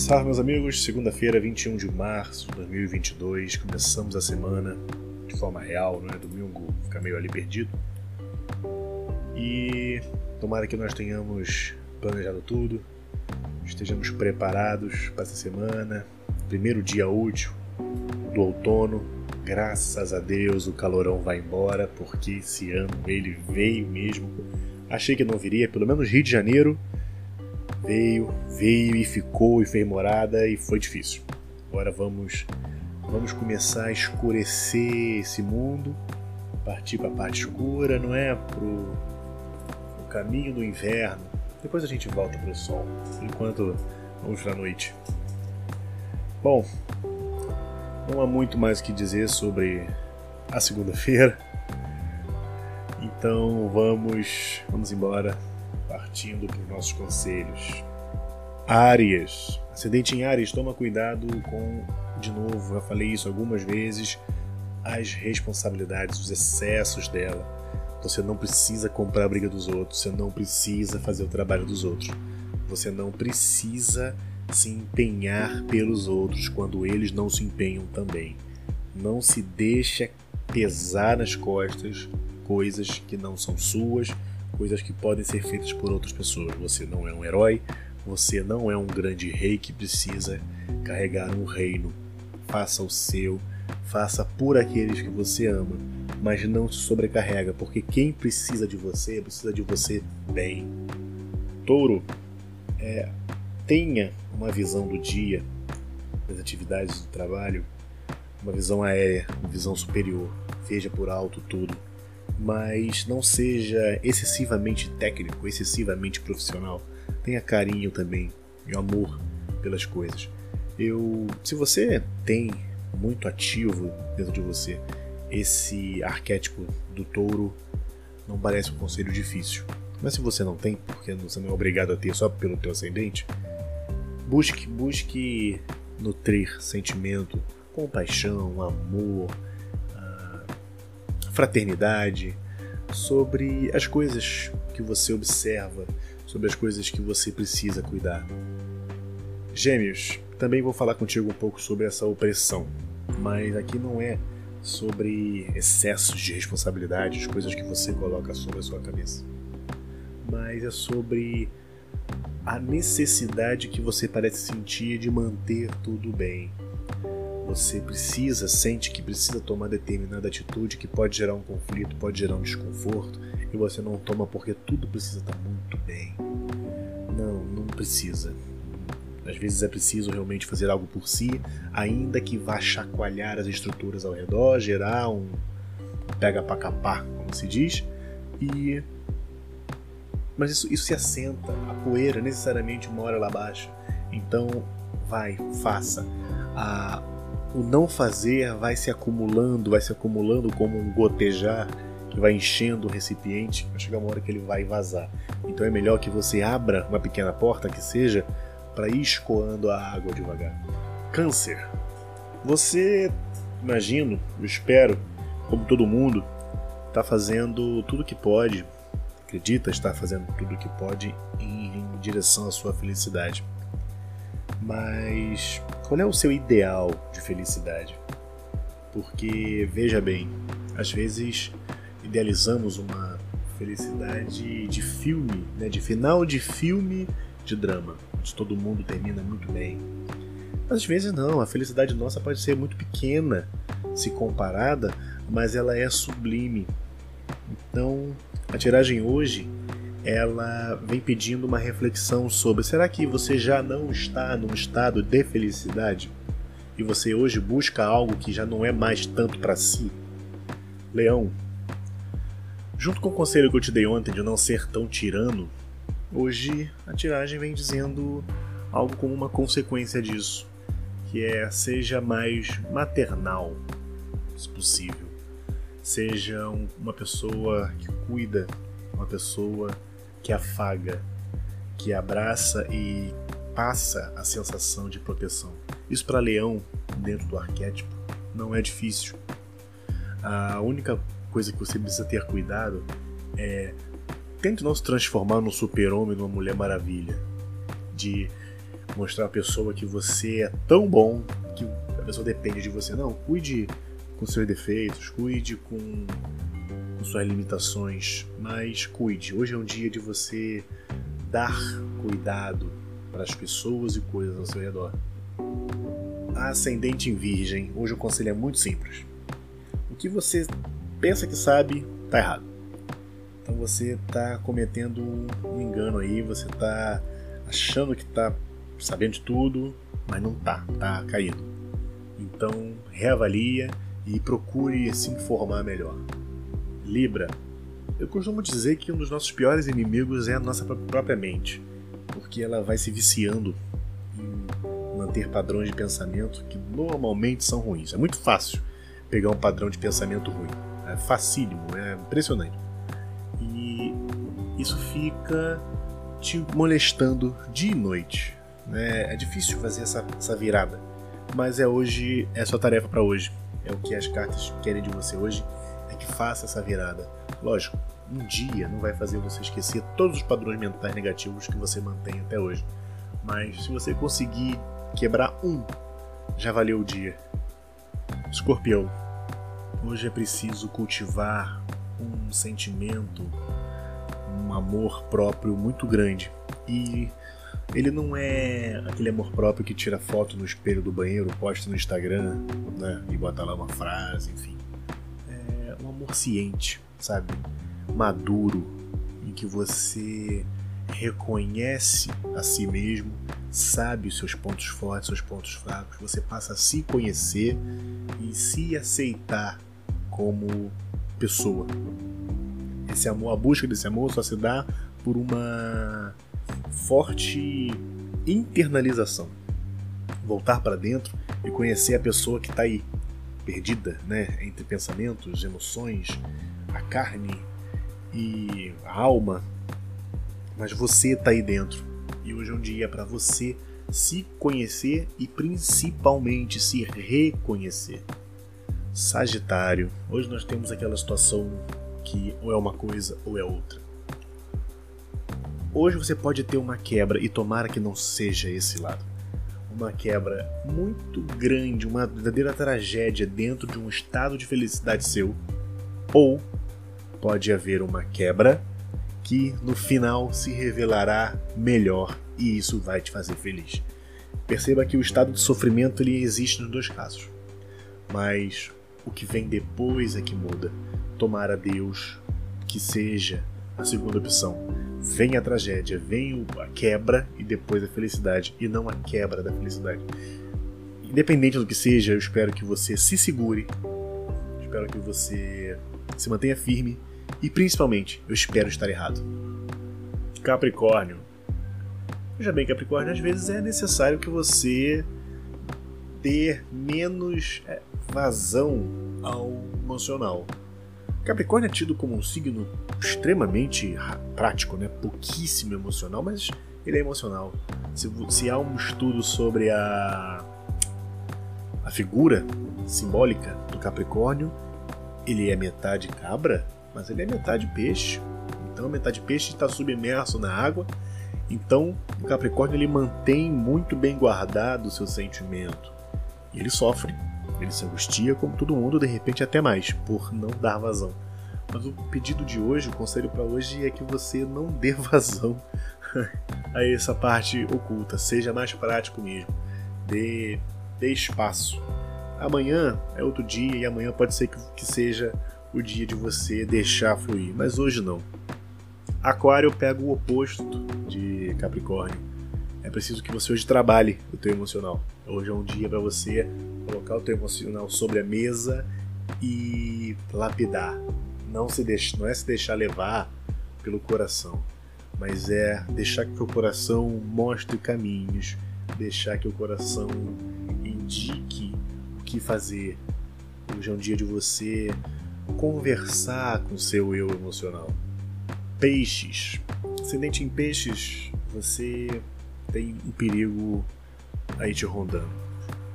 Salve, meus amigos. Segunda-feira, 21 de março de 2022. Começamos a semana de forma real, não é? Domingo fica meio ali perdido. E tomara que nós tenhamos planejado tudo, estejamos preparados para essa semana. Primeiro dia útil do outono. Graças a Deus o calorão vai embora, porque esse ano ele veio mesmo. Achei que não viria, pelo menos Rio de Janeiro veio, veio e ficou e fez morada e foi difícil. Agora vamos vamos começar a escurecer esse mundo, partir para a parte escura, não é pro, pro caminho do inverno. Depois a gente volta pro sol. Enquanto vamos para a noite. Bom, não há muito mais o que dizer sobre a segunda-feira. Então vamos, vamos embora partindo para os nossos conselhos. Áries. Acidente em Áries, toma cuidado com, de novo, já falei isso algumas vezes, as responsabilidades, os excessos dela. Você não precisa comprar a briga dos outros, você não precisa fazer o trabalho dos outros. Você não precisa se empenhar pelos outros quando eles não se empenham também. Não se deixa pesar nas costas coisas que não são suas, coisas que podem ser feitas por outras pessoas. Você não é um herói, você não é um grande rei que precisa carregar um reino. Faça o seu, faça por aqueles que você ama, mas não se sobrecarrega, porque quem precisa de você precisa de você bem. Touro, é, tenha uma visão do dia, das atividades do trabalho, uma visão aérea, uma visão superior. Veja por alto tudo mas não seja excessivamente técnico, excessivamente profissional. Tenha carinho também e amor pelas coisas. Eu, se você tem muito ativo dentro de você esse arquétipo do touro, não parece um conselho difícil. Mas se você não tem, porque você não é obrigado a ter só pelo teu ascendente, busque, busque nutrir sentimento, compaixão, amor, fraternidade, sobre as coisas que você observa, sobre as coisas que você precisa cuidar. Gêmeos, também vou falar contigo um pouco sobre essa opressão, mas aqui não é sobre excessos de responsabilidades, coisas que você coloca sobre a sua cabeça, mas é sobre a necessidade que você parece sentir de manter tudo bem, você precisa, sente que precisa tomar determinada atitude que pode gerar um conflito, pode gerar um desconforto, e você não toma porque tudo precisa estar muito bem. Não, não precisa. Às vezes é preciso realmente fazer algo por si, ainda que vá chacoalhar as estruturas ao redor, gerar um pega para capar, como se diz, e mas isso, isso se assenta, a poeira necessariamente uma hora lá abaixo. Então, vai, faça. A, o não fazer vai se acumulando, vai se acumulando como um gotejar que vai enchendo o recipiente, vai chegar uma hora que ele vai vazar. Então é melhor que você abra uma pequena porta que seja para ir escoando a água devagar. Câncer. Você, imagino, eu espero, como todo mundo, está fazendo tudo que pode, acredita estar fazendo tudo que pode em, em direção à sua felicidade. Mas qual é o seu ideal de felicidade? Porque, veja bem, às vezes idealizamos uma felicidade de filme, né, de final de filme de drama, onde todo mundo termina muito bem. Mas às vezes não, a felicidade nossa pode ser muito pequena se comparada, mas ela é sublime. Então, a tiragem hoje ela vem pedindo uma reflexão sobre: será que você já não está num estado de felicidade? E você hoje busca algo que já não é mais tanto para si? Leão, junto com o conselho que eu te dei ontem de não ser tão tirano, hoje a tiragem vem dizendo algo como uma consequência disso, que é seja mais maternal, se possível. Seja uma pessoa que cuida, uma pessoa que afaga, que abraça e passa a sensação de proteção. Isso para leão, dentro do arquétipo, não é difícil. A única coisa que você precisa ter cuidado é tente não se transformar num super-homem, numa mulher maravilha. De mostrar à pessoa que você é tão bom que a pessoa depende de você. Não, cuide com seus defeitos, cuide com, com suas limitações, mas cuide. Hoje é um dia de você dar cuidado para as pessoas e coisas ao seu redor. Ascendente em Virgem, hoje o conselho é muito simples. O que você pensa que sabe, tá errado. Então você está cometendo um engano aí, você está achando que está sabendo de tudo, mas não tá, tá caído. Então reavalia e procure se informar melhor. Libra, eu costumo dizer que um dos nossos piores inimigos é a nossa própria mente, porque ela vai se viciando em manter padrões de pensamento que normalmente são ruins. É muito fácil pegar um padrão de pensamento ruim. É facílimo, é impressionante. E isso fica te molestando dia e noite. Né? É difícil fazer essa, essa virada, mas é hoje, é sua tarefa para hoje. É o que as cartas querem de você hoje, é que faça essa virada. Lógico, um dia não vai fazer você esquecer todos os padrões mentais negativos que você mantém até hoje. Mas se você conseguir quebrar um, já valeu o dia. Escorpião, hoje é preciso cultivar um sentimento, um amor próprio muito grande. E ele não é aquele amor próprio que tira foto no espelho do banheiro, posta no Instagram, né? E bota lá uma frase, enfim. Um amor ciente, sabe? Maduro, em que você reconhece a si mesmo, sabe os seus pontos fortes, seus pontos fracos, você passa a se conhecer e se aceitar como pessoa. Esse amor, a busca desse amor só se dá por uma forte internalização. Voltar para dentro e conhecer a pessoa que está aí, perdida, né, entre pensamentos, emoções, a carne e a alma. Mas você está aí dentro. E hoje é um dia para você se conhecer e principalmente se reconhecer. Sagitário, hoje nós temos aquela situação que ou é uma coisa ou é outra. Hoje você pode ter uma quebra e tomara que não seja esse lado. Uma quebra muito grande, uma verdadeira tragédia dentro de um estado de felicidade seu. Ou pode haver uma quebra que no final se revelará melhor e isso vai te fazer feliz. Perceba que o estado de sofrimento ele existe nos dois casos. Mas o que vem depois é que muda. Tomara Deus que seja a segunda opção vem a tragédia, vem a quebra e depois a felicidade, e não a quebra da felicidade. Independente do que seja, eu espero que você se segure, espero que você se mantenha firme e principalmente, eu espero estar errado. Capricórnio. Veja bem, Capricórnio, às vezes é necessário que você dê menos é, vazão ao emocional. Capricórnio é tido como um signo extremamente prático, né? pouquíssimo emocional, mas ele é emocional. Se, se há um estudo sobre a, a figura simbólica do Capricórnio, ele é metade cabra, mas ele é metade peixe. Então, metade peixe está submerso na água. Então, o Capricórnio ele mantém muito bem guardado o seu sentimento. E ele sofre ele se angustia, como todo mundo, de repente até mais, por não dar vazão. Mas o pedido de hoje, o conselho para hoje é que você não dê vazão a essa parte oculta. Seja mais prático mesmo. Dê, dê espaço. Amanhã é outro dia e amanhã pode ser que, que seja o dia de você deixar fluir, mas hoje não. Aquário pega o oposto de Capricórnio. É preciso que você hoje trabalhe o teu emocional. Hoje é um dia para você colocar o teu emocional sobre a mesa e lapidar. Não, se deixe, não é se deixar levar pelo coração, mas é deixar que o coração mostre caminhos, deixar que o coração indique o que fazer. Hoje é um dia de você conversar com seu eu emocional. Peixes. Ascendente em peixes, você tem um perigo aí te rondando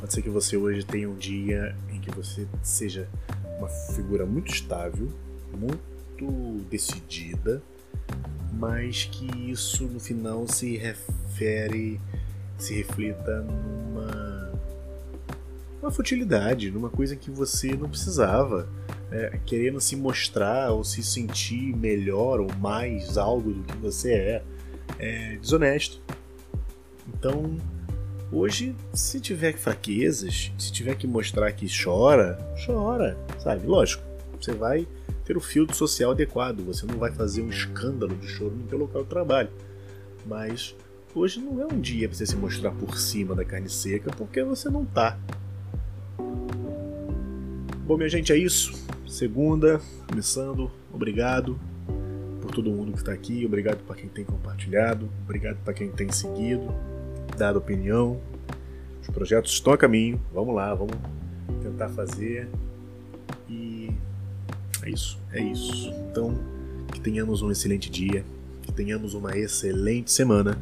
Pode ser que você hoje tenha um dia em que você seja uma figura muito estável, muito decidida, mas que isso no final se refere se reflita numa uma futilidade, numa coisa que você não precisava, é, querendo se mostrar ou se sentir melhor ou mais algo do que você é, é desonesto. Então, hoje, se tiver fraquezas, se tiver que mostrar que chora, chora, sabe? Lógico, você vai ter o filtro social adequado, você não vai fazer um escândalo de choro no seu local de trabalho. Mas hoje não é um dia para você se mostrar por cima da carne seca, porque você não tá. Bom, minha gente, é isso. Segunda, começando. Obrigado por todo mundo que está aqui. Obrigado para quem tem compartilhado. Obrigado para quem tem seguido, dado opinião. Os projetos estão a caminho. Vamos lá, vamos tentar fazer. E é isso, é isso. Então, que tenhamos um excelente dia, que tenhamos uma excelente semana.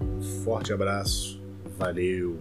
Um forte abraço. Valeu!